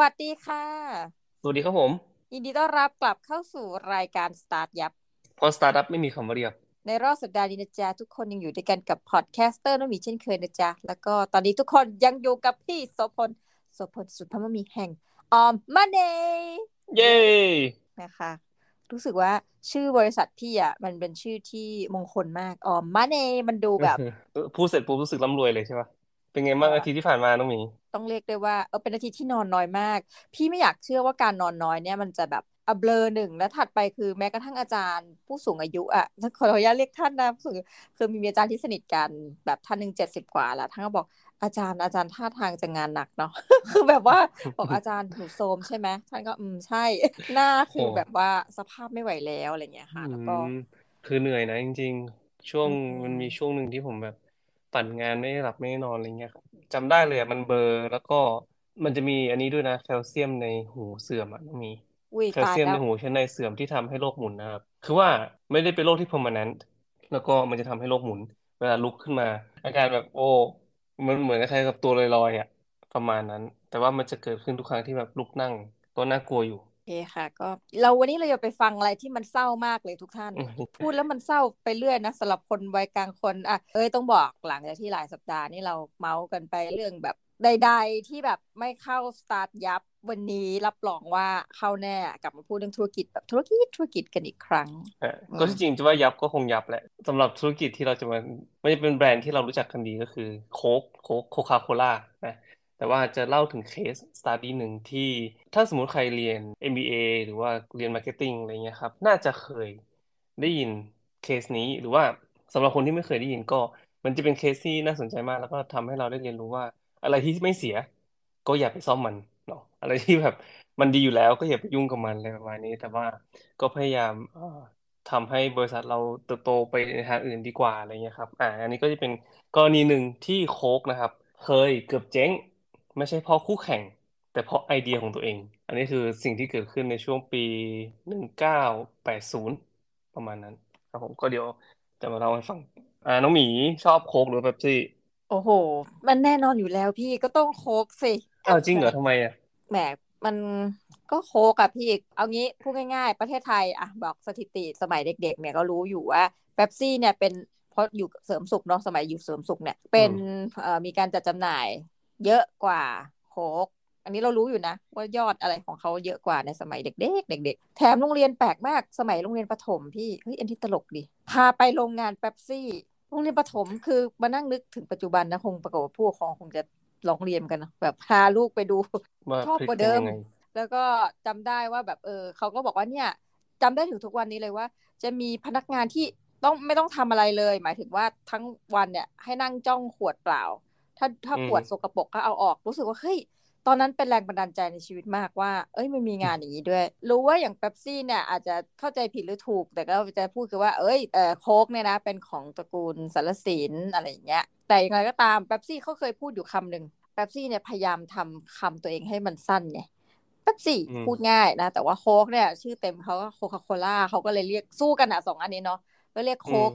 สวัสดีค่ะ สวัสดีครับผม ยินดีต้อนรับกลับเข้าสู่รายการ StartYupเพราะสตาร์ทอัพไม่มีคำว่าเรียบ ในรอบสัปดาห์นี้นะจ๊ะทุกคนยังอยู่ด้วยกันกับ podcaster น้องหมีเช่นเคยนะจ๊ะ แล้วก็ตอนนี้ทุกคนยังอยู่กับพี่โสพลโสพลสุภาพมีแห่ง aomMONEY เย้นะคะ รู้สึกว่าชื่อบริษัทพี่อะมันเป็นชื่อที่มงคลมาก aomMONEY มันดูแบบ พูดเสร็จปุ๊บรู้สึกร่ำรวยเลยใช่ปะ เป็นไงบ้างเออออาทิตย์ที่ผ่านมาน้องหมีต้องเรียกได้ว่าเออเป็นอาทิตย์ที่นอนน้อยมาก พี่ไม่อยากเชื่อว่าการนอนน้อยเนี่ยมันจะแบบอะเบลอหนึ่งแล้วถัดไปคือแม้กระทั่งอาจารย์ผู้สูงอายุอะขออนุญาตเรียกท่านนะผู้สูงอายุคือมีอาจารย์ที่สนิทกันแบบท่านหนึ่งเจ็ดสิบกว่าแล้วท่านก็บอกอาจารย์อาจารย์ท่าทางจะงานหนักเนาะคือแบบว่าบอกอาจารย์หนูโทรมใช่ไหมท่านก็อืมใช่หน้าคือโอ้แบบว่าสภาพไม่ไหวแล้วอะไรเงี้ยค่ะ แล้วก็อืมคือเหนื่อยนะจริง ๆ ช่วงอืมมันมีช่วงหนึ่งที่ผมแบบ ปั่นงานไม่ได้หลับไม่ได้นอนอะไรเงี้ยครับจำได้เลยอะมันเบลอแล้วก็มันจะมีอันนี้ด้วยนะแคลเซียมในหูเสื่อมอะน้องหมีอุ้ยแคลตายเซียมแล้ในวหูชั้นในเสื่อมที่ทำให้โรคหมุนนะครับ คือว่าไม่ได้เป็นโรคที่ permanent แล้วก็มันจะทำให้โรคหมุน เวลาลุกขึ้นมา อาการแบบโอ้ มันเหมือนคล้ายๆกับตัวลอยๆอะประมาณนั้น แต่ว่ามันจะเกิดขึ้นทุกครั้งที่แบบลุกนั่งก็น่ากลัวอยู่โอ เคค่ะ ก็เราวันนี้เราจะไปฟังอะไรที่มันเศร้ามากเลยทุกท่าน พูดแล้วมันเศร้าไปเรื่อยนะสำหรับคนวัยกลางคนอะเอ้ยต้องบอกหลังจากที่หลายสัปดาห์นี่เราเม้าท์กันไปเรื่องแบบใดๆที่แบบไม่เข้า StartYup วันนี้รับรองว่าเข้าแน่กลับมาพูดเรื่องธุรกิจแบบธุรกิจธุรกิจกันอีกครั้งอะก็ที่จริงจะว่ายับก็คงยับแหละสำหรับธุรกิจที่เราจะมาไม่ได้เป็นแบรนด์ที่เรารู้จักกันดีก็คือโค้กโค้กโคคาโคล่านะ แต่ว่าจะเล่าถึง case study หนึ่งที่ถ้าสมมติใครเรียน MBA หรือว่าเรียน marketing อะไรเงี้ยครับ น่าจะเคยได้ยินเคสนี้หรือว่าสำหรับคนที่ไม่เคยได้ยินก็ มันจะเป็นเคสที่น่าสนใจมาก แล้วก็ทำให้เราได้เรียนรู้ว่า อะไรที่ไม่เสีย ก็อย่าไปซ่อมมันเนาะอะไรที่แบบมันดีอยู่แล้วก็อย่าไปยุ่งกับมันอะไรประมาณนี้ แต่ว่าก็พยายามเอ่อทำให้บริษัทเราเติบโตไปในทางอื่นดีกว่าอะไรเงี้ยครับ อ่า อันนี้ก็จะเป็นกรณีหนึ่งที่โค้กนะครับ เคยเกือบเจ๊ง ไม่ใช่เพราะคู่แข่ง แต่เพราะไอเดียของตัวเอง อันนี้คือสิ่งที่เกิดขึ้นในช่วงปีหนึ่งเก้าแปดศูนย์ประมาณนั้น ครับผมก็เดี๋ยวจะมาเล่าให้ฟัง อ่าน้องหมีชอบโค้กหรือเป๊ปซี่ โอ้โห มันแน่นอนอยู่แล้วพี่ก็ต้องโคกสิอ้าวจริงเหรอทำไมอะแหมมันก็โคกอะพี่เอางี้พูดง่ายๆ ประเทศไทยอะบอกสถิติสมัยเด็ก ๆ เนี่ยก็รู้อยู่ว่าเป๊ปซี่เนี่ยเป็นเพราะอยู่เสริมสุขเนาะสมัยอยู่เสริมสุขเนี่ยเป็นเอ่อมีการจัดจำหน่าย เยอะกว่าโคกอันนี้เรารู้อยู่นะ ว่ายอดอะไรของเขาเยอะกว่าในสมัยเด็ก ๆ เด็ก ๆ แถมโรงเรียนแปลกมากสมัยโรงเรียนประถมพี่เฮ้ยอันที่ตลกดิพาไปโรงงานเป๊ปซี่โรงเรียนประถมคือมานั่งนึกถึงปัจจุบันนะคงปรากฏว่าผู้ปกครองคงจะร้องเรียนกันนะแบบพาลูกไปดูว่าชอบพลิกกว่าเป็นเดิมยังไงแล้วก็จำได้ว่าแบบเออเขาก็บอกว่าเนี่ยจำได้ถึงทุกวันนี้เลยว่า จะมีพนักงานที่ต้องไม่ต้องทำอะไรเลย หมายถึงว่าทั้งวันเนี่ยให้นั่งจ้องขวดเปล่า ถ้าถ้าอืมขวดสกปรกก็เอาออก รู้สึกว่าเฮ้ยตอนนั้นเป็นแรงบันดาลใจในชีวิตมากว่า เอ้ยมันมีงานอย่างนี้ด้วย รู้ว่าอย่างเป๊ปซี่เนี่ยอาจจะเข้าใจผิดหรือถูก แต่ก็จะพูดคือว่า เอ้ยเออโค้กเนี่ยนะ เป็นของตระกูลสารสินอะไรอย่างเงี้ย แต่อย่างไรก็ตามเป๊ปซี่เขาเคยพูดอยู่คำหนึ่งเป๊ปซี่เนี่ยพยายามทำคำตัวเองให้มันสั้นไงเป๊ปซี่อืมพูดง่ายนะ แต่ว่าโค้กเนี่ย ชื่อเต็มเขาก็โคคาโคล่าเขาก็เลยเรียกสู้กันอะสองอันนี้เนาะก็เรียกโค้ก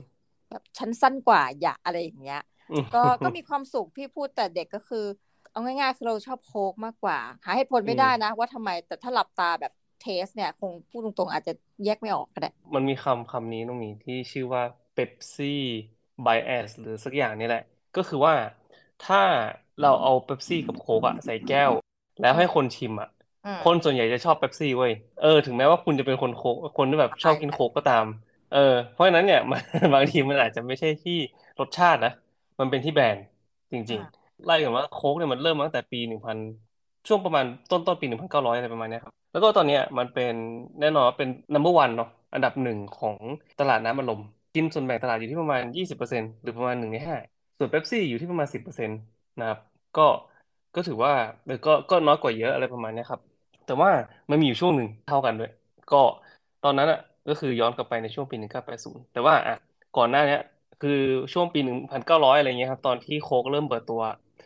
แบบชั้นสั้นกว่าอย่าอะไรอย่างเงี้ยอืม ก็ก็มีความสุขพี่พูดแต่เด็กก็คือ เอาง่ายๆคือเราชอบโค้กมากกว่า หาเหตุผลไม่ได้นะ ว่าทำไมแต่ถ้าหลับตาแบบ test เนี่ยคงพูดตรงๆ อาจจะแยกไม่ออกก็ได้มันมีคำคำนี้น้องหมีที่ชื่อว่า Pepsi bias หรือสักอย่างนี่แหละ ก็คือว่าถ้าเราเอาเ e ปซี่กับโค้กอะใส่แก้ว แล้วให้คนชิมอะอืมคนส่วนใหญ่จะชอบเ e ปซี่เว้ยเออถึงแม้ว่าคุณจะเป็นคนโค้กคนที่แบบชอบกินโค้กก็ตาม เออ เพราะฉะนั้นเนี่ยมันบางทีมันอาจจะไม่ใช่ที่รสชาตินะ มันเป็นที่แบรนด์จริงอ่าๆไล่กันว่าโค้กเนี่ยมันเริ่มมาตั้งแต่ปีหนึ่งพันช่วงประมาณต้นต้นปีหนึ่งพันเก้าร้อยอะไรประมาณเนี้ยครับ แล้วก็ตอนเนี้ยมันเป็นแน่นอนว่าเป็น number one เนาะอันดับหนึ่งของตลาดน้ำอัดลมกินส่วนแบ่งตลาดอยู่ที่ประมาณ20%หรือประมาณหนึ่งในห้าส่วนเป๊ปซี่อยู่ที่ประมาณ10%นะครับก็ก็ถือว่าเออก็ก็น้อยกว่าเยอะอะไรประมาณเนี้ยครับ แต่ว่ามันมีอยู่ช่วงหนึ่งเท่ากันด้วย ก็ตอนนั้นอะก็คือย้อนกลับไปในช่วงปี1980แต่ว่าอะก่อนหน้าเนี้ย คือช่วงปี1900อยอะไรเงี้ยครับ ตอนที่โค้กเริ่มเปิดตัว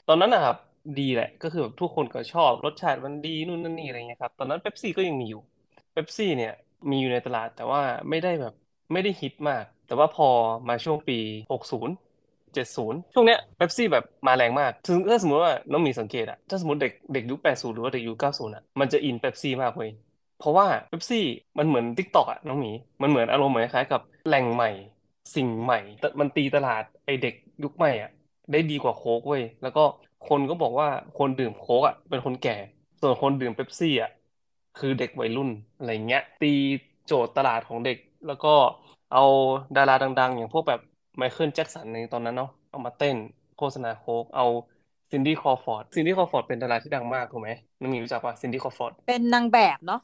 ตอนนั้นนะครับ ดีแหละ ก็คือแบบทุกคนก็ชอบรสชาติมันดีนู่นนั่นนี่อะไรเงี้ยครับ ตอนนั้นเป๊ปซี่ก็ยังมีอยู่เป๊ปซี่เนี่ยมีอยู่ในตลาดแต่ว่าไม่ได้แบบไม่ได้ฮิตมาก แต่ว่าพอมาช่วงปี 60 70 ช่วงเนี้ยเป๊ปซี่แบบมาแรงมากถึงถ้าสมมติว่าน้องมีสังเกตอะถ้าสมมติเด็กเด็กยุค 80 หรือว่าเด็กยุค 90อะมันจะอินเป๊ปซี่มากเว้ยเพราะว่าเป๊ปซี่มันเหมือน TikTok อะน้องหมีมันเหมือนอารมณ์เหมือนคล้ายกับแหล่งใหม่ สิ่งใหม่ มันตีตลาดไอเด็กยุคใหม่อะได้ดีกว่าโค้กเว้ยแล้วก็คนก็บอกว่าคนดื่มโค้กอะเป็นคนแก่ ส่วนคนดื่มเป๊ปซี่อะคือเด็กวัยรุ่นอะไรเงี้ย ตีโจทย์ตลาดของเด็ก แล้วก็เอาดาราดัง ๆ อย่างพวกแบบไมเคิลแจ็คสันในตอนนั้นเนาะเอามาเต้นโฆษณาโค้กเอาซินดี้ครอว์ฟอร์ดซินดี้ครอว์ฟอร์ดเป็นดาราที่ดังมากถูกไหมน้องมีรู้จักป่ะซินดี้ครอว์ฟอร์ดเป็นนางแบบเนาะ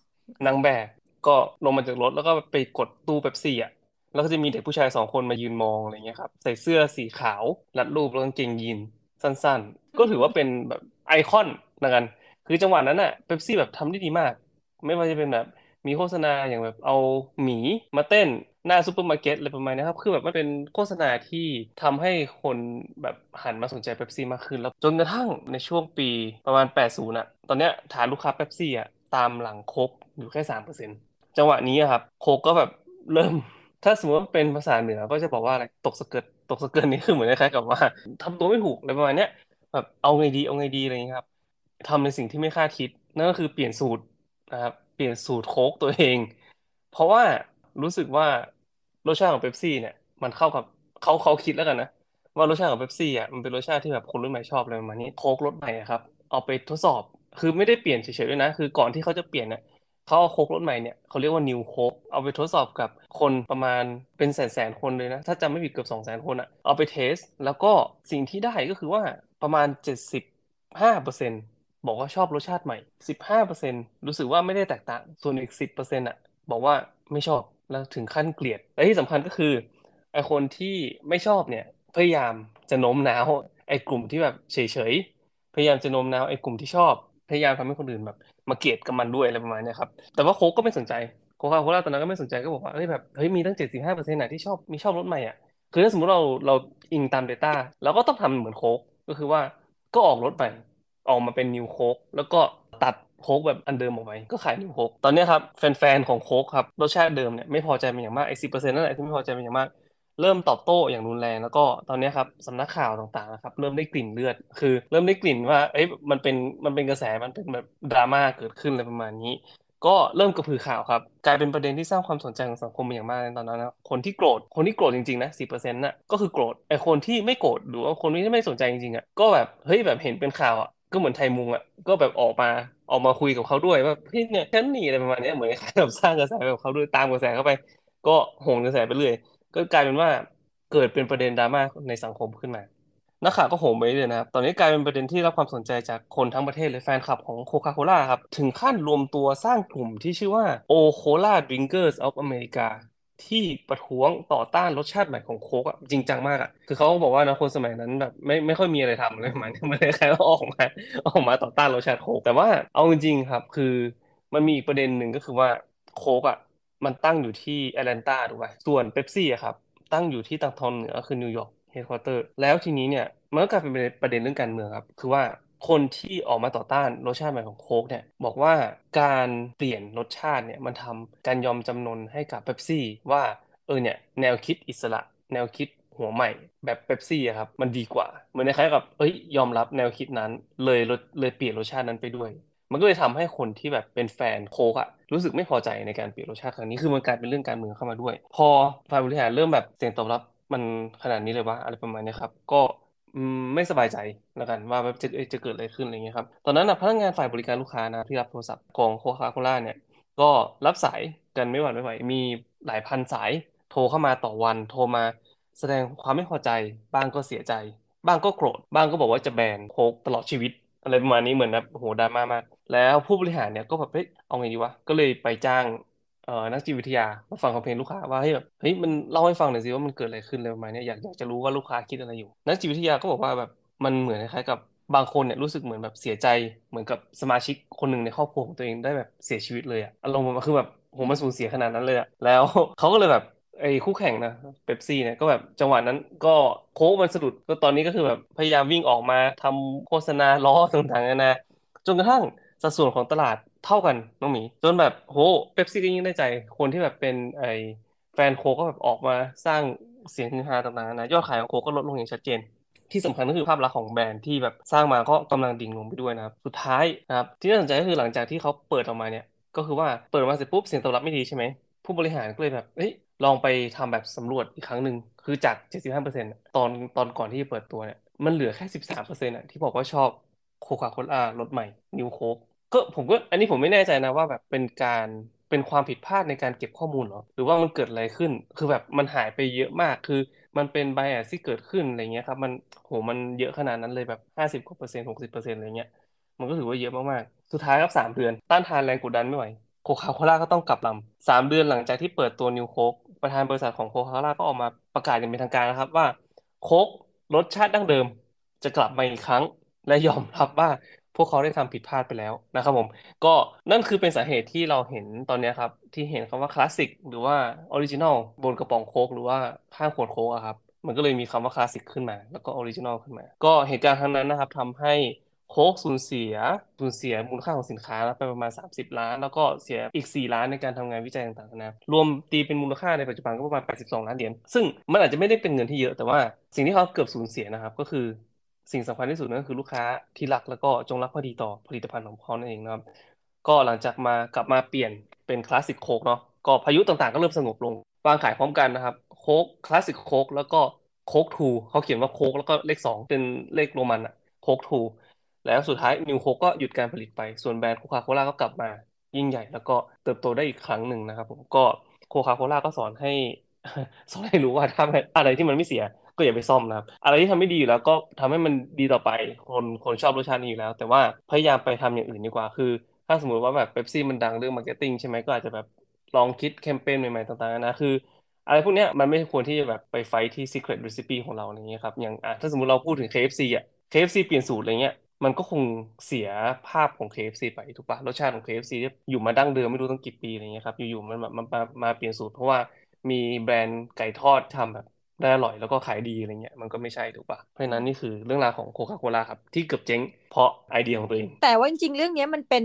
นางแบบก็ลงมาจากรถแล้วก็ไปกดตู้เป๊ปซี่อะ แล้วก็จะมีเด็กผู้ชายสองคนมายืนมองอะไรเงี้ยครับ ใส่เสื้อสีขาวรัดรูปแล้วกางเกงยีนสั้นๆ ก็ถือว่าเป็นแบบไอคอนละกัน คือจังหวะนั้นอะเป๊ปซี่แบบทำได้ดีมาก ไม่ว่าจะเป็นแบบมีโฆษณาอย่างแบบเอาหมีมาเต้นหน้าซูเปอร์มาร์เก็ตอะไรประมาณนี้ครับ คือแบบมันเป็นโฆษณาที่ทำให้คนแบบหันมาสนใจเป๊ปซี่มากขึ้น แล้วจนกระทั่งในช่วงปีประมาณ 80อะ ตอนเนี้ยฐานลูกค้าเป๊ปซี่อะตามหลังโค้กอยู่แค่สามเปอร์เซ็นต์จังหวะนี้อะครับโค้กก็แบบเริ่ม ถ้าสมมติว่าเป็นภาษาเหนือก็จะบอกว่าอะไรตกสะเกิดตกสะเกิดนี่คือเหมือนคล้ายๆกับว่าทำตัวไม่ถูกอะไรประมาณเนี้ยแบบเอาไงดีเอาไงดีอะไรอย่างเงี้ครับทำในสิ่งที่ไม่คาดคิดนั่นก็คือเปลี่ยนสูตรนะครับเปลี่ยนสูตรโค้กตัวเอง เพราะว่ารู้สึกว่ารสชาติของเป๊ปซี่เนี่ย มันเข้ากับเขาเขาคิดแล้วกันนะว่ารสชาติของเป๊ปซี่อะมันเป็นรสชาติที่แบบคนรุ่นใหม่ชอบเลยประมาณนี้โค้กรสใหม่อะครับเอาไปทดสอบคือไม่ได้เปลี่ยนเฉยๆด้วยนะ คือก่อนที่เขาจะเปลี่ยนเนี่ย เขาเอาโคกรสใหม่เนี่ยเขาเรียกว่านิวโคกเอาไปทดสอบกับคนประมาณเป็นแสนๆคนเลยนะ ถ้าจำไม่ผิดเกือบสองแสนคนอะเอาไปเทส แล้วก็สิ่งที่ได้ก็คือว่าประมาณเจ็ดสิบห้าเปอร์เซ็นต์บอกว่าชอบรสชาติใหม่สิบห้าเปอร์เซ็นต์รู้สึกว่าไม่ได้แตกต่าง ส่วนอีกสิบเปอร์เซ็นต์อะ บอกว่าไม่ชอบ แล้วถึงขั้นเกลียด และที่สำคัญก็คือไอคนที่ไม่ชอบเนี่ย พยายามจะโน้มน้าวไอกลุ่มที่แบบเฉยๆ พยายามจะโน้มน้าวไอกลุ่มที่ชอบ พยายามทำให้คนอื่นแบบ มาเกลียดกับมันด้วยอะไรประมาณนี้ครับ แต่ว่าโค้กก็ไม่สนใจโคคาโคล่าตอนนั้นก็ไม่สนใจก็บอกว่าเฮ้ยแบบเฮ้ยมีตั้งเจ็ดสิบห้าเปอร์เซ็นต์คนที่ชอบมีชอบรสใหม่อะคือถ้าสมมติเราเราอิงตาม Data เราก็ต้องทำเหมือนโค้กก็คือว่าก็ออกรสใหม่ออกมาเป็นนิวโค้กแล้วก็ตัดโค้กแบบอันเดิมออกไปก็ขายนิวโค้กตอนนี้ครับแฟนๆของโค้กครับรสชาติเดิมเนี่ยไม่พอใจเป็นอย่างมากไอ้สิบเปอร์เซ็นต์นั่นแหละที่ไม่พอใจเป็นอย่างมาก เริ่มตอบโต้อย่างรุนแรงแล้วก็ตอนนี้ครับสำนักข่าวต่างๆนะครับเริ่มได้กลิ่นเลือด คือ เริ่มได้กลิ่นว่าเอ้ยมันเป็นมันเป็นกระแสมันเป็นแบบดราม่าเกิดขึ้นอะไรประมาณนี้ ก็เริ่มกระพือข่าวครับกลายเป็นประเด็นที่สร้างความสนใจของสังคมเป็นอย่างมากในตอนนั้นนะคนที่โกรธคนที่โกรธจริงๆนะสิเปอร์เซ็นต์น่ะก็คือโกรธไอ้คนที่ไม่โกรธหรือว่าคนที่ไม่สนใจจริงๆอะก็แบบเฮ้ยแบบเห็นเป็นข่าวอะก็เหมือนไทยมุงอะก็แบบออกมาออกมาคุยกับเขาด้วยว่าพี่เนี่ยฉันหนีอะไรประมาณนี้เหมือนคล้ายกับสร้างกระแสกับเขาด้วยตามกระแสเข้าไป ก็โหนกระแสไปเรื่อย ก็กลายเป็นว่าเกิดเป็นประเด็นดราม่าในสังคมขึ้นมานักข่าวก็โหมไปเลยนะครับ ตอนนี้กลายเป็นประเด็นที่รับความสนใจจากคนทั้งประเทศเลยแฟนคลับของโคคาโคล่าครับ ถึงขั้นรวมตัวสร้างกลุ่มที่ชื่อว่า O Cola Drinkers of America ที่ประท้วงต่อต้านรสชาติใหม่ของโค้กอะจริงจังมากอะคือเขาก็บอกว่านะคนสมัยนั้นแบบไม่ไม่ค่อยมีอะไรทำเลยมันมันเลยใครก็ออกมาออกมาต่อต้านรสชาติโค้กแต่ว่าเอาจริงๆครับ คือมันมีอีกประเด็นหนึ่งก็คือว่าโค้กอะ มันตั้งอยู่ที่แอตแลนตาถูกไหมส่วนเป๊ปซี่อะครับ ตั้งอยู่ที่ทางตอนเหนือคือนิวยอร์กเฮดค q เตอร์แล้วทีนี้เนี่ยมันก็กลายเป็นประเด็นเรื่องการเมืองครับ คือว่าคนที่ออกมาต่อต้านรสชาติใหม่ของโค้กเนี่ยบอกว่าการเปลี่ยนรสชาติเนี่ยมันทำการยอมจำนนให้กับเป๊ปซี่ว่าเออเนี่ยแนวคิดอิสระ แนวคิดหัวใหม่แบบเป๊ปซี่อะครับมันดีกว่า เหมือนคล้ายกับเอ้ยยอมรับแนวคิดนั้นเลยเลยเปลี่ยนรสชาตินั้นไปด้วย มันก็เลยทำให้คนที่แบบเป็นแฟนโคกอะรู้สึกไม่พอใจในการเปลี่ยนรสชาติครั้งนี้คือมันกลายเป็นเรื่องการเมืองเข้ามาด้วย พอฝ่ายบริหารเริ่มแบบเสียงตอบรับมันขนาดนี้เลยว่าอะไรประมาณนี้ครับ ก็ไม่สบายใจแล้วกันว่าจะจะเกิดอะไรขึ้นอะไรเงี้ยครับตอนนั้นนะพนักงานฝ่ายบริการลูกค้านะที่รับโทรศัพท์ของโคคาโคล่าเนี่ยก็รับสายกันไม่หวั่นไม่ไหวมีหลายพันสายโทรเข้ามาต่อวันโทรมาแสดงความไม่พอใจบ้างก็เสียใจบ้างก็โกรธบ้างก็บอกว่าจะแบนโคกตลอดชีวิต อะไรประมาณนี้เหมือนแบบโหดราม่ามาก แล้วผู้บริหารเนี่ยก็แบบเฮ้ยเอาไงดีวะ ก็เลยไปจ้างเอ่อนักจิตวิทยามาฟังคอมเพลนลูกค้าว่าเฮ้ยแบบเฮ้ยมันเล่าให้ฟังหน่อยสิว่ามันเกิดอะไรขึ้นเลยประมาณนี้อยากอยากจะรู้ว่าลูกค้าคิดอะไรอยู่ นักจิตวิทยาก็บอกว่าแบบมันเหมือนคล้ายกับบางคนเนี่ยรู้สึกเหมือนแบบเสียใจเหมือนกับสมาชิกคนหนึ่งในครอบครัวของตัวเองได้แบบเสียชีวิตเลยอะอารมณ์มันคือแบบโหมันสูญเสียขนาดนั้นเลยอะแล้วเขาก็เลยแบบ ไอ้คู่แข่งนะเป๊ปซี่เนี่ยก็แบบจังหวะนั้นก็โค้กมันสะดุดก็ตอนนี้ก็คือแบบพยายามวิ่งออกมาทำโฆษณาล้อต่างๆนานาจนกระทั่งสัดส่วนของตลาดเท่ากันน้องหมี จนแบบโหเป๊ปซี่ก็ยิ่งได้ใจ คนที่แบบเป็นไอ้แฟนโค้ก็แบบออกมาสร้างเสียงฮือฮาต่างๆนะยอดขายของโค้กก็ลดลงอย่างชัดเจน ที่สำคัญก็คือภาพลักษณ์ของแบรนด์ที่แบบสร้างมาก็กำลังดิ่งลงไปด้วยนะครับสุดท้ายนะครับที่น่าสนใจก็คือหลังจากที่เขาเปิดออกมาเนี่ยก็คือว่าเปิดมาเสร็จปุ๊บเสียงตอบรับไม่ดีใช่ไหมผู้บริหารก็เลยแบบเอ้ย ลองไปทำแบบสำรวจอีกครั้งหนึ่งคือจาก 75%ตอนตอนก่อนที่จะเปิดตัวเนี่ยมันเหลือแค่ 13%อะที่บอกว่าชอบโคคาโคล่ารสใหม่นิวโคกก็ผมก็อันนี้ผมไม่แน่ใจนะว่าแบบเป็นการเป็นความผิดพลาดในการเก็บข้อมูลหรอ หรือว่ามันเกิดอะไรขึ้น คือแบบมันหายไปเยอะมาก คือมันเป็นไบแอสที่เกิดขึ้นอะไรเงี้ยครับ มันโหมันเยอะขนาดนั้นเลยแบบห้าสิบกว่าเปอร์เซ็นต์หกสิบเปอร์เซ็นต์อะไรเงี้ย มันก็ถือว่าเยอะมากๆ สุดท้ายครับสามเดือน ต้านทานแรงกดดันไม่ไหว โคคาโคล่าก็ต้องกลับลำสามเดือนหลังจากที่เปิดตัวนิวโค้ก ประธานบริษัทของโคคาโคล่าก็ออกมาประกาศอย่างเป็นทางการนะครับว่า โค้กรสชาติดั้งเดิมจะกลับมาอีกครั้ง และยอมรับว่าพวกเขาได้ทำผิดพลาดไปแล้วนะครับผม ก็นั่นคือเป็นสาเหตุที่เราเห็นตอนนี้ครับ ที่เห็นคำว่าคลาสสิกหรือว่า original บนกระป๋องโค้กหรือว่าข้างขวดโค้กครับ มันก็เลยมีคำว่าคลาสสิกขึ้นมา แล้วก็ original ขึ้นมา ก็เหตุการณ์ทั้งนั้นนะครับทำให้ โค้กสูญเสียสูญเสียมูลค่าของสินค้าไปประมาณ 30 ล้าน แล้วก็เสียอีก 4 ล้านในการทำงานวิจัยต่างๆนะรวมตีเป็นมูลค่าในปัจจุบันก็ประมาณ 82 ล้านเหรียญซึ่งมันอาจจะไม่ได้เป็นเงินที่เยอะแต่ว่าสิ่งที่เขาเกือบสูญเสียนะครับก็คือสิ่งสำคัญที่สุดนั่นคือลูกค้าที่รักแล้วก็จงรักภักดีต่อผลิตภัณฑ์ของเขานั่นเองนะครับ ก็หลังจากมากลับมาเปลี่ยนเป็นคลาสสิกโค้กเนาะก็พายุต่างๆก็เริ่มสงบลงวางขายพร้อมกันนะครับโค้กคลาสสิกโค้กแล้วก็โค้กทูเขาเขียนว่าโค้กแล้วก็เลขสองเป็นเลขโรมันอะโค้กทู แล้วสุดท้ายนิวโค้กก็หยุดการผลิตไป ส่วนแบรนด์โคคาโคล่าก็กลับมา ยิ่งใหญ่แล้วก็เติบโตได้อีกครั้งหนึ่งนะครับผมก็โคคาโคล่าก็สอนให้สอนให้รู้ว่าถ้าอะไรที่มันไม่เสียก็อย่าไปซ่อมนะครับ อะไรที่ทำไม่ดีอยู่แล้วก็ทำให้มันดีต่อไป คนคนชอบรสชาตินี้อยู่แล้ว แต่ว่าพยายามไปทำอย่างอื่นดีกว่า คือ ถ้าสมมติว่าแบบเป๊ปซี่มันดังเรื่อง marketing ใช่ไหมก็อาจจะแบบลองคิดแคมเปญใหม่ๆต่างๆนะคือ อะไรพวกนี้มันไม่ควรที่จะแบบไปไฟที่ secret recipe ของเราอย่างเงี้ยครับอย่างถ้าสมมติเราพูดถึง KFC อะ KFC เปลี่ยนสูตรอะไรเงี้ย มันก็คงเสียภาพของ KFC ไปถูกปะรสชาติของ KFC ที่อยู่มาดั้งเดิมไม่รู้ตั้งกี่ปีอะไรเงี้ยครับ อยู่ๆมันแบบมามาเปลี่ยนสูตรเพราะว่ามีแบรนด์ไก่ทอดทำแบบได้อร่อยแล้วก็ขายดีอะไรเงี้ยมันก็ไม่ใช่ถูกปะเพราะฉะนั้นนี่คือเรื่องราวของโคคาโคล่าครับที่เกือบเจ๊งเพราะไอเดียของตัวเอง แต่ว่าจริงๆเรื่องนี้มันเป็น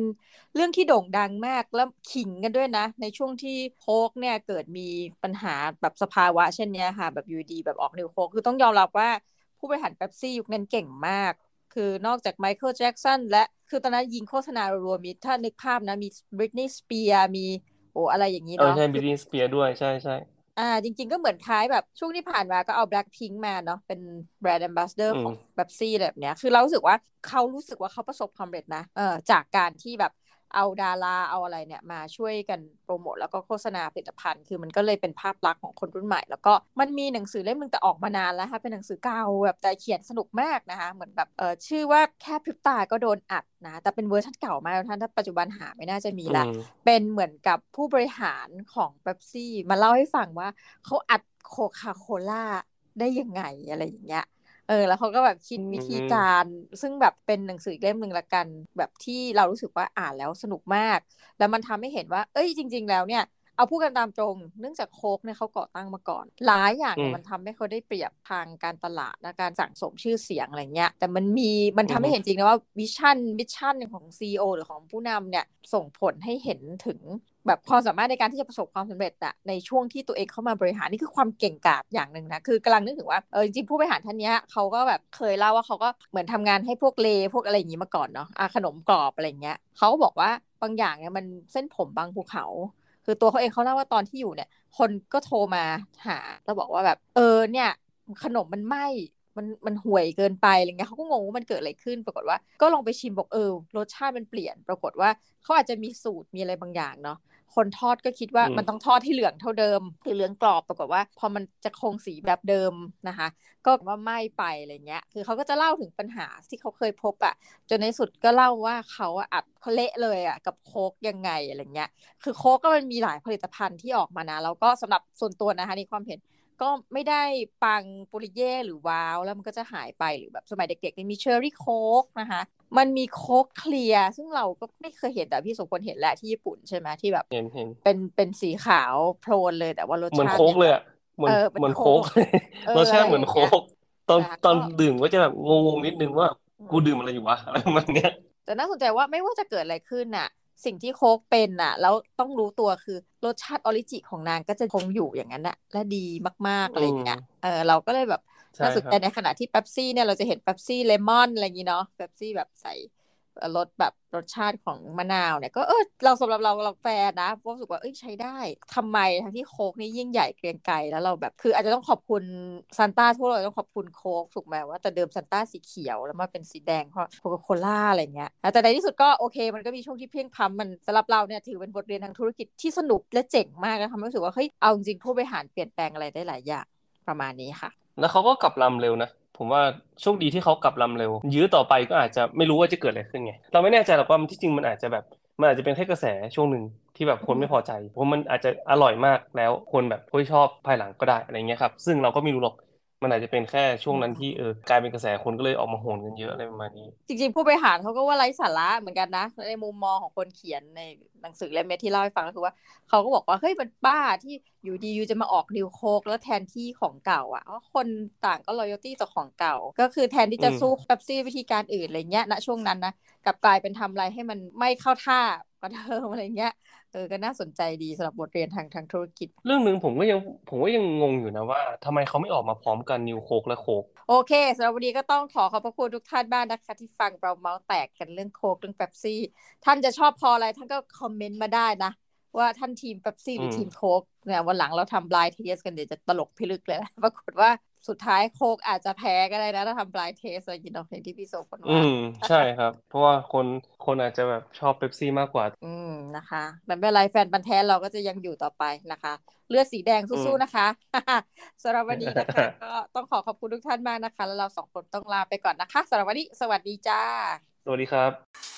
เรื่องที่โด่งดังมากแล้วขิงกันด้วยนะ ในช่วงที่โค้กเนี่ยเกิดมีปัญหาแบบสภาวะเช่นนี้ค่ะแบบอยู่ดีแบบออกนิวโค้กคือต้องยอมรับว่าผู้บริหารเป๊ปซี่ยุคนั้นเก่งมาก คือนอกจากไมเคิลแจ็กสันและคือตอนนั้นยิงโฆษณารวมมีถ้านึกภาพนะมีบริตนีย์สเปียร์มีโอ้อะไรอย่างนี้เนาะเออใช่บริตนีย์สเปียร์ด้วยใช่ใช่อ่าจริง ๆ ก็เหมือนคล้ายแบบช่วงที่ผ่านมาก็เอา Blackpink มาเนาะเป็นbrand ambassador ของเป๊ปซี่แบบเนี้ยคือเรารู้สึกว่าเขารู้สึกว่าเขาประสบความสำเร็จนะเออจากการที่แบบ เอาดาราเอาอะไรเนี่ยมาช่วยกันโปรโมทแล้วก็โฆษณาผลิตภัณฑ์ คือมันก็เลยเป็นภาพลักษณ์ของคนรุ่นใหม่ แล้วก็มันมีหนังสือเล่มนึงแต่ออกมานานแล้วค่ะเป็นหนังสือเก่าแบบแต่เขียนสนุกมากนะคะเหมือนแบบเออชื่อว่าแค่พริบตาก็โดนอัดนะแต่เป็นเวอร์ชันเก่ามากท่านถ้าปัจจุบันหาไม่น่าจะมีละเป็นเหมือนกับผู้บริหารของเป๊ปซี่มาเล่าให้ฟังว่าเขาอัดโคคาโคล่าได้ยังไงอะไรอย่างเงี้ย เออแล้วเขาก็แบบคิดวิธีการ ซึ่งแบบเป็นหนังสือเล่มหนึ่งละกัน แบบที่เรารู้สึกว่าอ่านแล้วสนุกมาก แล้วมันทำให้เห็นว่า เอ้ยจริง ๆ แล้วเนี่ยเอาพูดกันตามตรง เนื่องจากโค้กเนี่ยเขาก่อตั้งมาก่อน หลายอย่างมันทำให้เขาได้เปรียบทางการตลาดและการสั่งสมชื่อเสียงอะไรเงี้ย แต่มันมีมันทำให้เห็นจริงนะว่า vision vision ของ CEO หรือของผู้นำเนี่ยส่งผลให้เห็นถึง แบบความสามารถในการที่จะประสบความสำเร็จอะในช่วงที่ตัวเองเข้ามาบริหารนี่คือความเก่งกาจอย่างหนึ่งนะคือกำลังนึกถึงว่าเออจริงๆผู้บริหารท่านนี้เขาก็แบบเคยเล่าว่าเขาก็เหมือนทำงานให้พวกเลพวกอะไรอย่างนี้มาก่อนเนาะอาขนมกรอบอะไรเงี้ยเขาก็บอกว่าบางอย่างเนี่ยมันเส้นผมบางภูเขา คือตัวเขาเองเขาเล่าว่าตอนที่อยู่เนี่ย คนก็โทรมาหาแล้วบอกว่าแบบเออเนี่ย ขนมมันไหมมันมันห่วยเกินไปอะไรเงี้ยเขาก็งงว่ามันเกิดอะไรขึ้น ปรากฏว่าก็ลองไปชิมบอกเออรสชาติมันเปลี่ยน ปรากฏว่าเขาอาจจะมีสูตรมีอะไรบางอย่างเนาะ คนทอดก็คิดว่ามันต้องทอดที่เหลืองเท่าเดิมคือเหลืองกรอบปรากฏว่า พอมันจะคงสีแบบเดิมนะคะ ก็ว่าไหม้ไปอะไรเงี้ย คือเขาก็จะเล่าถึงปัญหาที่เขาเคยพบอะจนในสุดก็เล่าว่าเขาอัดเขาเละเลยอะกับโคกยังไงอะไรเงี้ย คือโคกก็มันมีหลายผลิตภัณฑ์ที่ออกมานะแล้วก็สำหรับส่วนตัวนะคะในความเห็นก็ไม่ได้ปังปุริเย่หรือว้าว แล้วมันก็จะหายไปหรือแบบสมัยเด็กๆมีเชอร์รี่โคกนะคะ มันมีโค้กเคลียร์ซึ่งเราก็ไม่เคยเห็นแต่พี่สมควรเห็นแหละที่ญี่ปุ่นใช่ไหมที่แบบเห็นเห็นเป็นเป็นสีขาวโพลนเลยแต่ว่ารสชาติเหมือนโค้กเลยอะเหมือนเหมือนโค้กรสชาติเหมือนโค้กตอนตอนดื่มก็จะแบบงงๆนิดนึงว่ากูดื่มอะไรอยู่วะอะไรประมาณเนี้ยแต่น่าสนใจว่าไม่ว่าจะเกิดอะไรขึ้นน่ะ สิ่งที่โค้กเป็นอะ แล้วต้องรู้ตัวคือรสชาติ original ของนางก็จะคงอยู่อย่างนั้นอะ และดีมากๆอะไรเงี้ยเออเราก็เลยแบบ น่าสนใจในขณะที่เป๊ปซี่เนี่ยเราจะเห็นเป๊ปซี่เลมอนอะไรอย่างงี้เนาะเป๊ปซี่แบบใส่รสแบบรสชาติของมะนาวเนี่ยก็เออเราสำหรับเราเราแฟนนะรู้สึกว่าเอ้ยใช้ได้ทำไมทั้งที่โค้กนี่ยิ่งใหญ่เกรียงไกรแล้วเราแบบคืออาจจะต้องขอบคุณซานต้าทั่วเราต้องขอบคุณโค้กถูกไหมว่าแต่เดิมซานต้าสีเขียวแล้วมาเป็นสีแดงเพราะโคคาโคล่าอะไรเงี้ยแต่ในที่สุดก็โอเค มันก็มีช่วงที่เพลี่ยงพล้ำมันสำหรับเราเนี่ยถือเป็นบทเรียนทางธุรกิจที่สนุกและเจ๋งมากแล้วทำให้รู้สึกว่าเฮ้ยเอาจริงผู้บริหารเปลี่ยนแปลงอะไรได้หลายอย่างประมาณนี้ค่ะ แล้วเขาก็กลับลำเร็วนะผมว่าโชคดีที่เขากลับลำเร็ว ยื้อต่อไปก็อาจจะไม่รู้ว่าจะเกิดอะไรขึ้นไง เราไม่แน่ใจหรอกว่าที่จริงมันอาจจะแบบมันอาจจะเป็นแค่กระแสช่วงหนึ่งที่แบบคนไม่พอใจเพราะมันอาจจะอร่อยมากแล้วคนแบบไม่ชอบภายหลังก็ได้อะไรเงี้ยครับซึ่งเราก็ไม่รู้หรอก มันอาจจะเป็นแค่ช่วงนั้นที่เออกลายเป็นกระแสคนก็เลยออกมาโหนกันเยอะอะไรประมาณนี้ จริงๆ ผู้บริหารเขาก็ว่าไร้สาระเหมือนกันนะ ในมุมมองของคนเขียนในหนังสือเล่มนี้ที่เล่าให้ฟังก็คือว่าเขาก็บอกว่าเฮ้ยมันบ้าที่อยู่ดียูจะมาออกนิวโคกแล้วแทนที่ของเก่าอะเพราะคนต่างก็รอยัลตี้ต่อของเก่า ก็คือแทนที่จะสู้เป๊ปซี่วิธีการอื่นอะไรเงี้ยณช่วงนั้นนะกลับกลายเป็นทำอะไรให้มันไม่เข้าท่าก็เดิมอะไรเงี้ย เออก็น่าสนใจดีสำหรับบทเรียนทางทางธุรกิจ เรื่องหนึ่งผมก็ยังผมก็ยังงงอยู่นะว่าทำไมเขาไม่ออกมาพร้อมกันนิวโคกและโคกโอเคสำหรับวันนี้ก็ต้องขอขอบพระคุณทุกท่านบ้างนะคะที่ฟังเราเมาส์แตกกันเรื่องโคกเรื่องเป๊ปซี่ ท่านจะชอบเพราะอะไรท่านก็คอมเมนต์มาได้นะ ว่าท่านทีมเป๊ปซี่หรือทีมโค้กเนี่ยวันหลังเราทำ blind test กันเดี๋ยวจะตลกพิลึกเลยนะปรากฏว่า สุดท้ายโค้กอาจจะแพ้ก็ได้นะถ้าทำ blind test อะไรกินเอาเพลงที่พี่โซคนว่าอืมใช่ครับ เพราะว่าคนคนอาจจะแบบชอบเป๊ปซี่มากกว่า อืมนะคะแต่ไม่เป็นไรแฟนพันธุ์แท้เราก็จะยังอยู่ต่อไปนะคะ เลือดสีแดงสู้ๆนะคะสำหรับวันนี้นะคะก็ต้องขอขอบคุณทุกท่านมากนะคะ แล้วเราสองคนต้องลาไปก่อนนะคะสำหรับวันนี้สวัสดีจ้า สวัสดีครับ